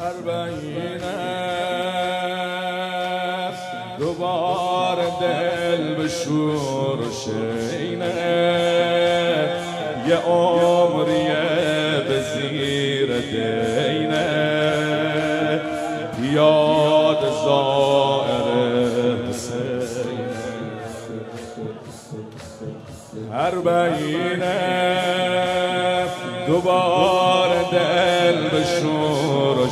اربعین دوبار دل به شور شینه یه عمریه به زیر دینه یاد زائر حسین اربعینه دوبار دل به شور و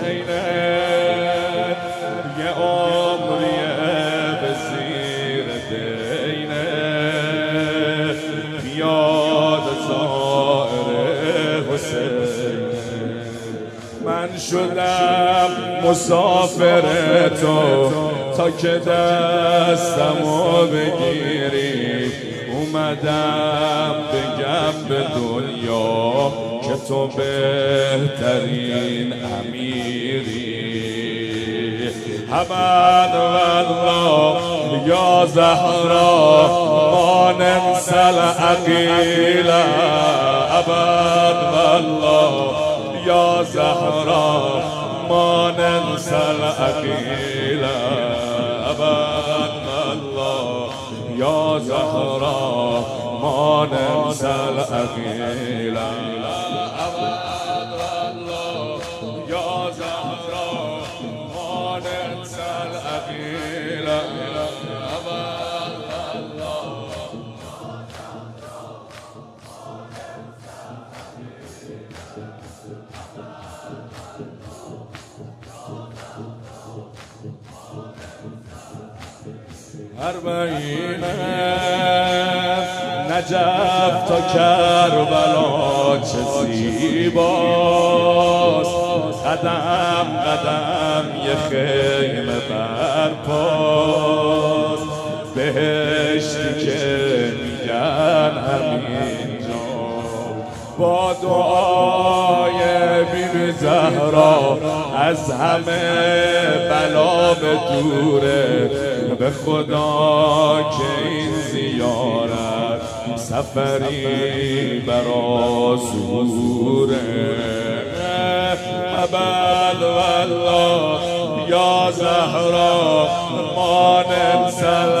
شینه یه عمریه به زیر دینه. بیاد زائر حسین من شدم مسافر تو تا که دستمو بگیری. اومدم بگم به دنیا که تو بهترین امیری. حمد والله یا زهرا ما ننسى العقیله ابد والله یا زهرا ما ننسى العقیله یا زهرا ما ننسى والله یا زهرا ما ننسى العقیله اربعین نجف تا کربلا چه زیباست. قدم قدم یه خیمه برپاست با دعای بیبی زهرا از همه بلا به دوره به خدا که این زیارت سفری برا زوره ابد والله یا زهرا ما ننسى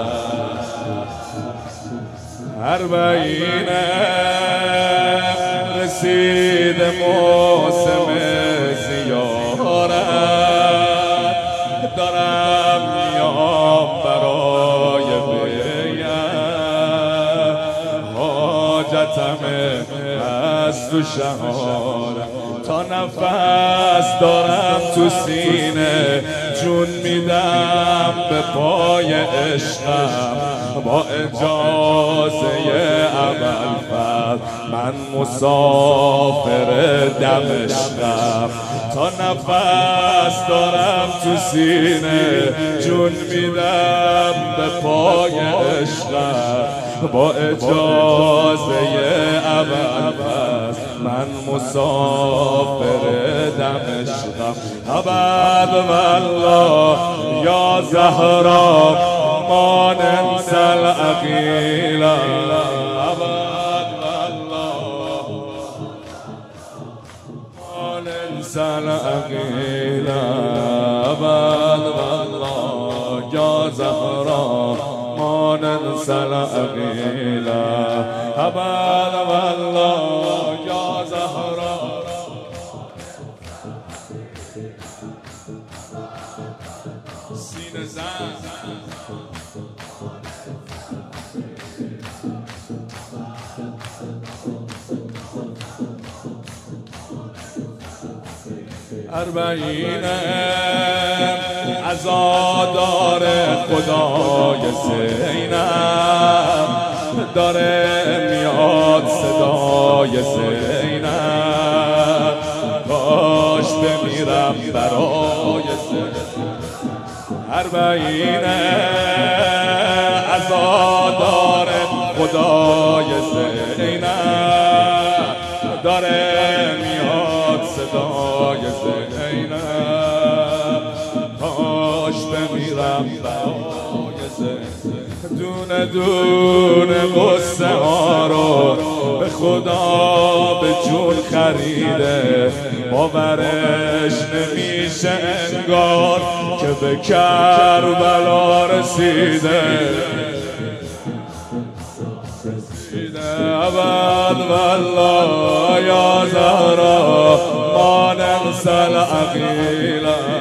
اربعین رسید موسم زیارت دارم میام برای بیعت حاجتم از تو شهادت تا نفس دارم تو سینه. جون میدم به پای عشقم. با اجازه اول من مسافر دمشقم. تا نفس دارم تو سینه جون میدم به پای عشقم. با اجازه اول من مسافر دمشقم ابد والله یا زهرا ما ننسى العقیله ابد والله ما ننسى العقیله ابد والله یا زهرا ما ننسى العقیله ابد والله اربعین ازادار خدای زینب. داره میاد صدای زینب. کاش بمیرم برای زینب. اربعین ازادار خدای زینب. داره میاد صدای دونه دونه قصه ها رو به خدا به جون خریده باورش نمیشه انگار که به کربلا رسیده. ابد والله یا زهرا ما ننسى العقيلة